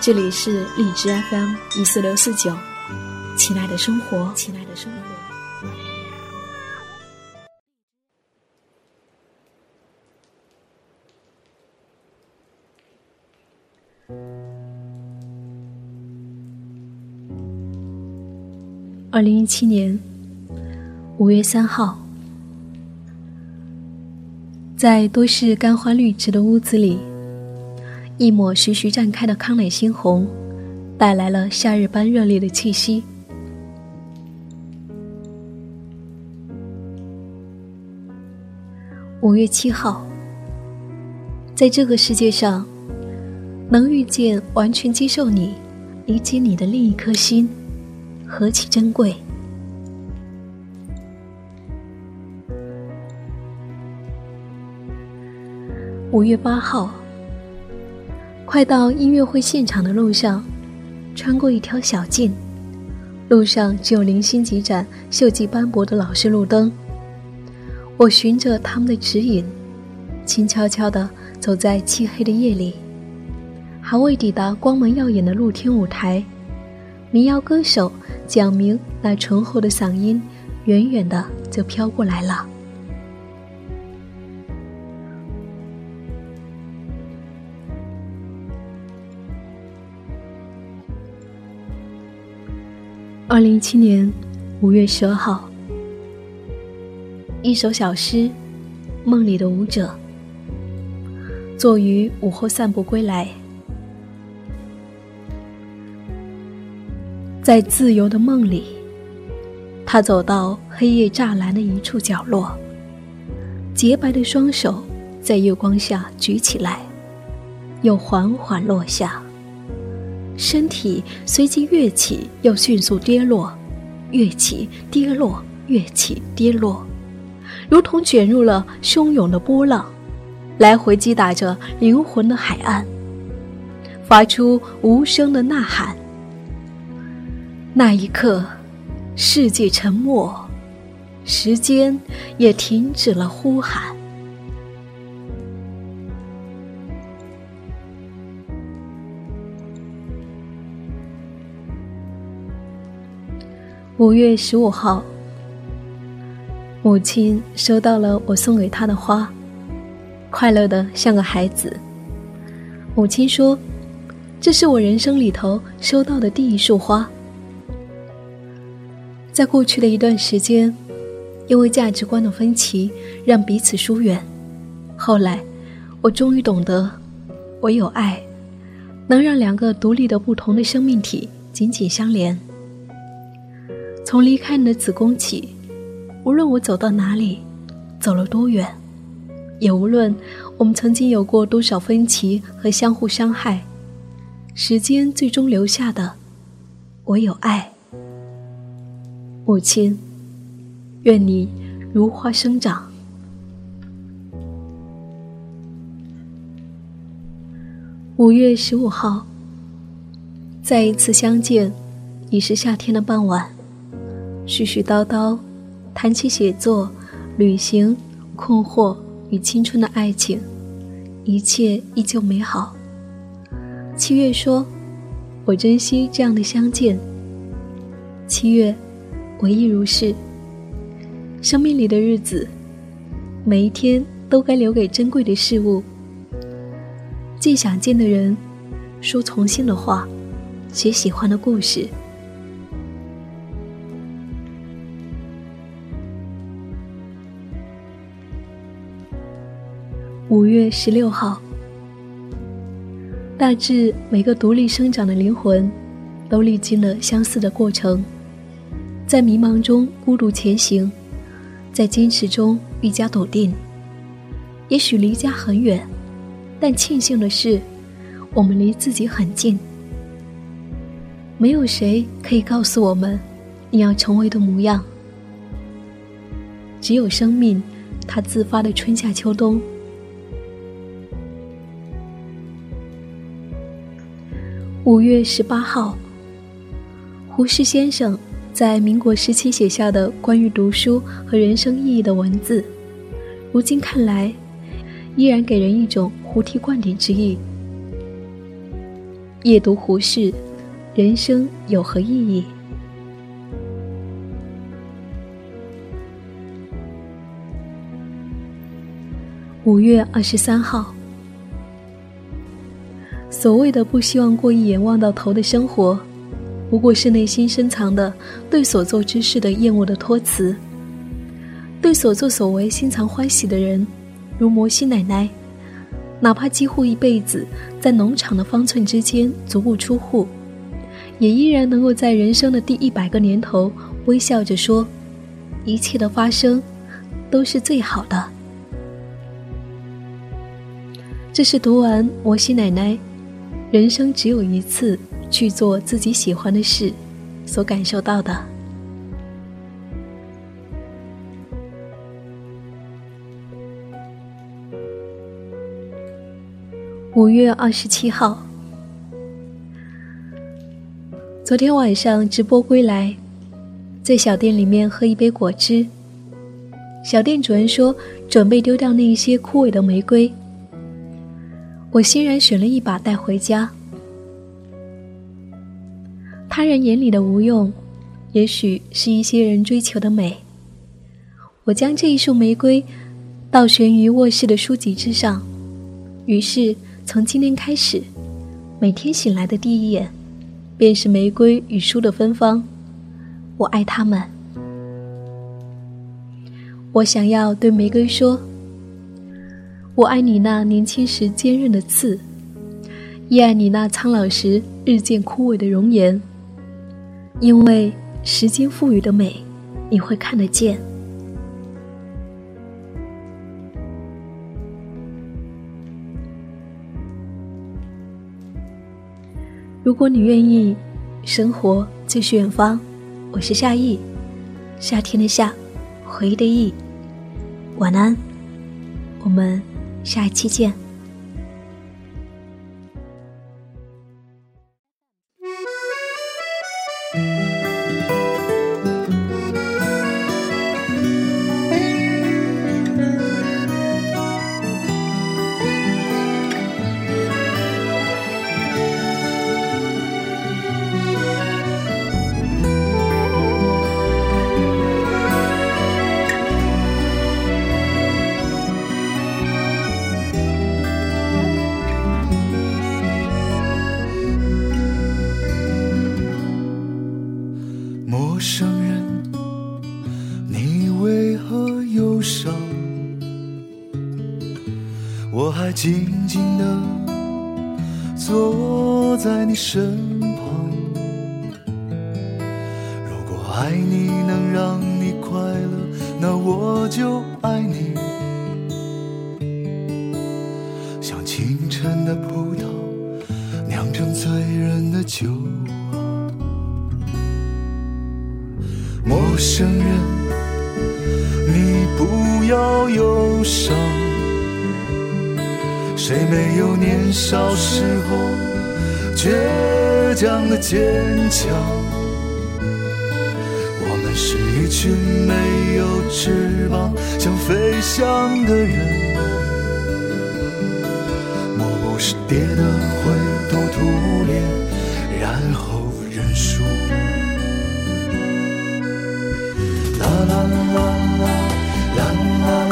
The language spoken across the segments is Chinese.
这里是荔枝 FM 一四六四九，亲爱的生活，亲爱的生活。二零一七年五月三号，在多是干花绿植的屋子里。一抹徐徐绽开的康乃馨红，带来了夏日般热烈的气息。五月七号，在这个世界上，能遇见完全接受你、理解你的另一颗心，何其珍贵！五月八号。快到音乐会现场的路上，穿过一条小径，路上只有零星几盏锈迹斑驳的老式路灯。我循着他们的指引，轻悄悄地走在漆黑的夜里，还未抵达光芒耀眼的露天舞台，民谣歌手蒋明那醇厚的嗓音，远远的就飘过来了。二零一七年五月十二号，一首小诗《梦里的舞者》。坐于午后散步归来，在自由的梦里，他走到黑夜栅栏的一处角落，洁白的双手在月光下举起来，又缓缓落下。身体随即跃起，又迅速跌落，跃起跌落，跃起跌落，如同卷入了汹涌的波浪，来回击打着灵魂的海岸，发出无声的呐喊。那一刻，世界沉默，时间也停止了呼喊。五月十五号，母亲收到了我送给她的花，快乐的像个孩子。母亲说：“这是我人生里头收到的第一束花。”在过去的一段时间，因为价值观的分歧，让彼此疏远。后来，我终于懂得，唯有爱，能让两个独立的不同的生命体紧紧相连。从离开你的子宫起，无论我走到哪里，走了多远，也无论我们曾经有过多少分歧和相互伤害，时间最终留下的，唯有爱。母亲，愿你如花生长。五月十五号，再一次相见，已是夏天的傍晚。絮絮叨叨，谈起写作、旅行、困惑与青春的爱情，一切依旧美好。七月说：“我珍惜这样的相见。”七月，我亦如是。生命里的日子，每一天都该留给珍贵的事物。见想见的人，说从心的话，写喜欢的故事。五月十六号，大致每个独立生长的灵魂，都历经了相似的过程，在迷茫中孤独前行，在坚持中愈加笃定。也许离家很远，但庆幸的是，我们离自己很近。没有谁可以告诉我们你要成为的模样，只有生命它自发的春夏秋冬。五月十八号，胡适先生在民国时期写下的关于读书和人生意义的文字，如今看来，依然给人一种胡提灌顶之意。夜读胡适，人生有何意义？五月二十三号。所谓的不希望过一眼望到头的生活，不过是内心深藏的对所做之事的厌恶的托词。对所作所为心藏欢喜的人，如摩西奶奶，哪怕几乎一辈子在农场的方寸之间足不出户，也依然能够在人生的第一百个年头微笑着说：“一切的发生，都是最好的。”这是读完摩西奶奶。人生只有一次，去做自己喜欢的事，所感受到的。五月二十七号，昨天晚上直播归来，在小店里面喝一杯果汁。小店主人说，准备丢掉那一些枯萎的玫瑰。我欣然选了一把带回家。他人眼里的无用，也许是一些人追求的美。我将这一束玫瑰倒悬于卧室的书籍之上，于是从今天开始，每天醒来的第一眼，便是玫瑰与书的芬芳。我爱它们。我想要对玫瑰说。我爱你那年轻时坚韧的刺，亦爱你那苍老时日渐枯萎的容颜。因为时间赋予的美，你会看得见。如果你愿意，生活就是远方。我是夏意，夏天的夏，回忆的忆。晚安，我们。下一期见。你为何忧伤？我还静静的坐在你身旁。如果爱你能让你快乐，那我就爱你。像清晨的葡萄酿成醉人的酒陌生人，你不要忧伤。谁没有年少时候倔强的坚强？我们是一群没有翅膀想飞翔的人，莫不是跌得灰头土脸，然后认输？啦，啦啦啦啦，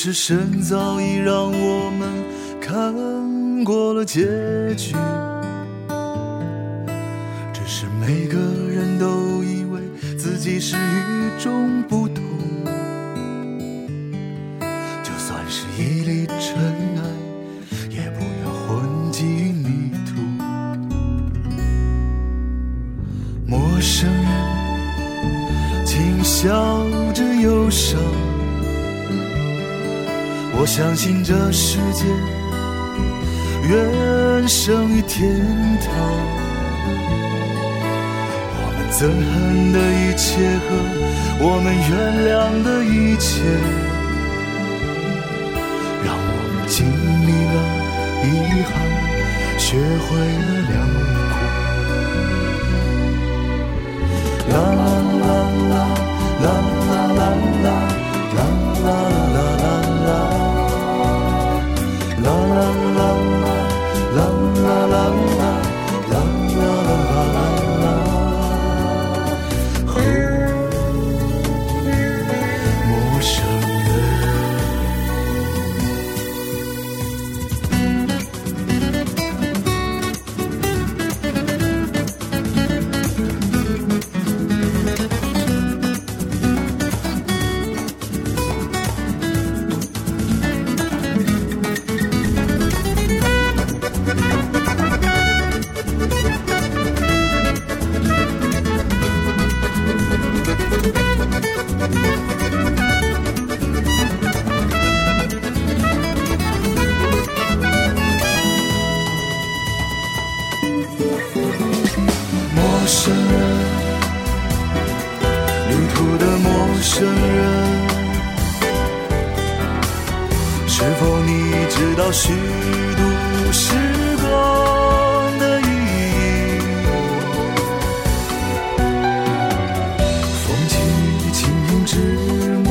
实神早已让我们看过了结局，只是每个人都以为自己。是与众不同。就算是一粒尘相信这世界远胜于天堂我们憎恨的一切和我们原谅的一切让我们经历了遗憾学会了辽阔啦啦啦啦啦啦啦是否你知道虚度时光的意义？风起轻盈之末，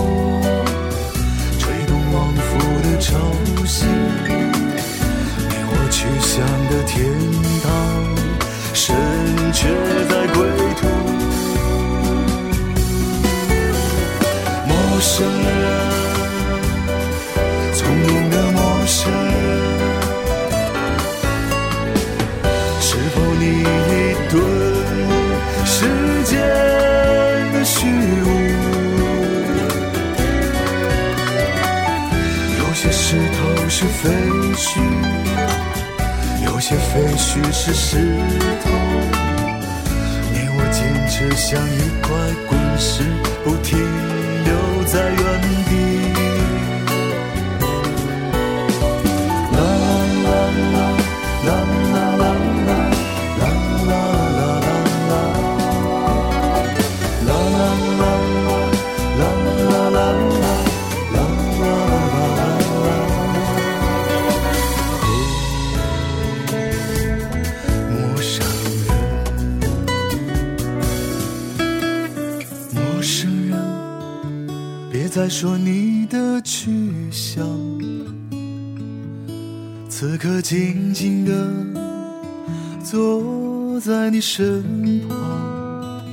吹动往复的潮汐，你我去向的天堂。神却在归途。陌生人，也许是石头，你我坚持像一块滚石，不停人，别再说你的去向，此刻静静的坐在你身旁。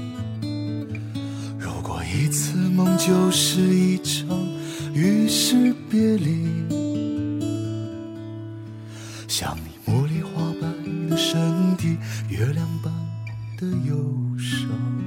如果一次梦就是一场与世别离。像你茉莉花般的身体，月亮般的忧伤。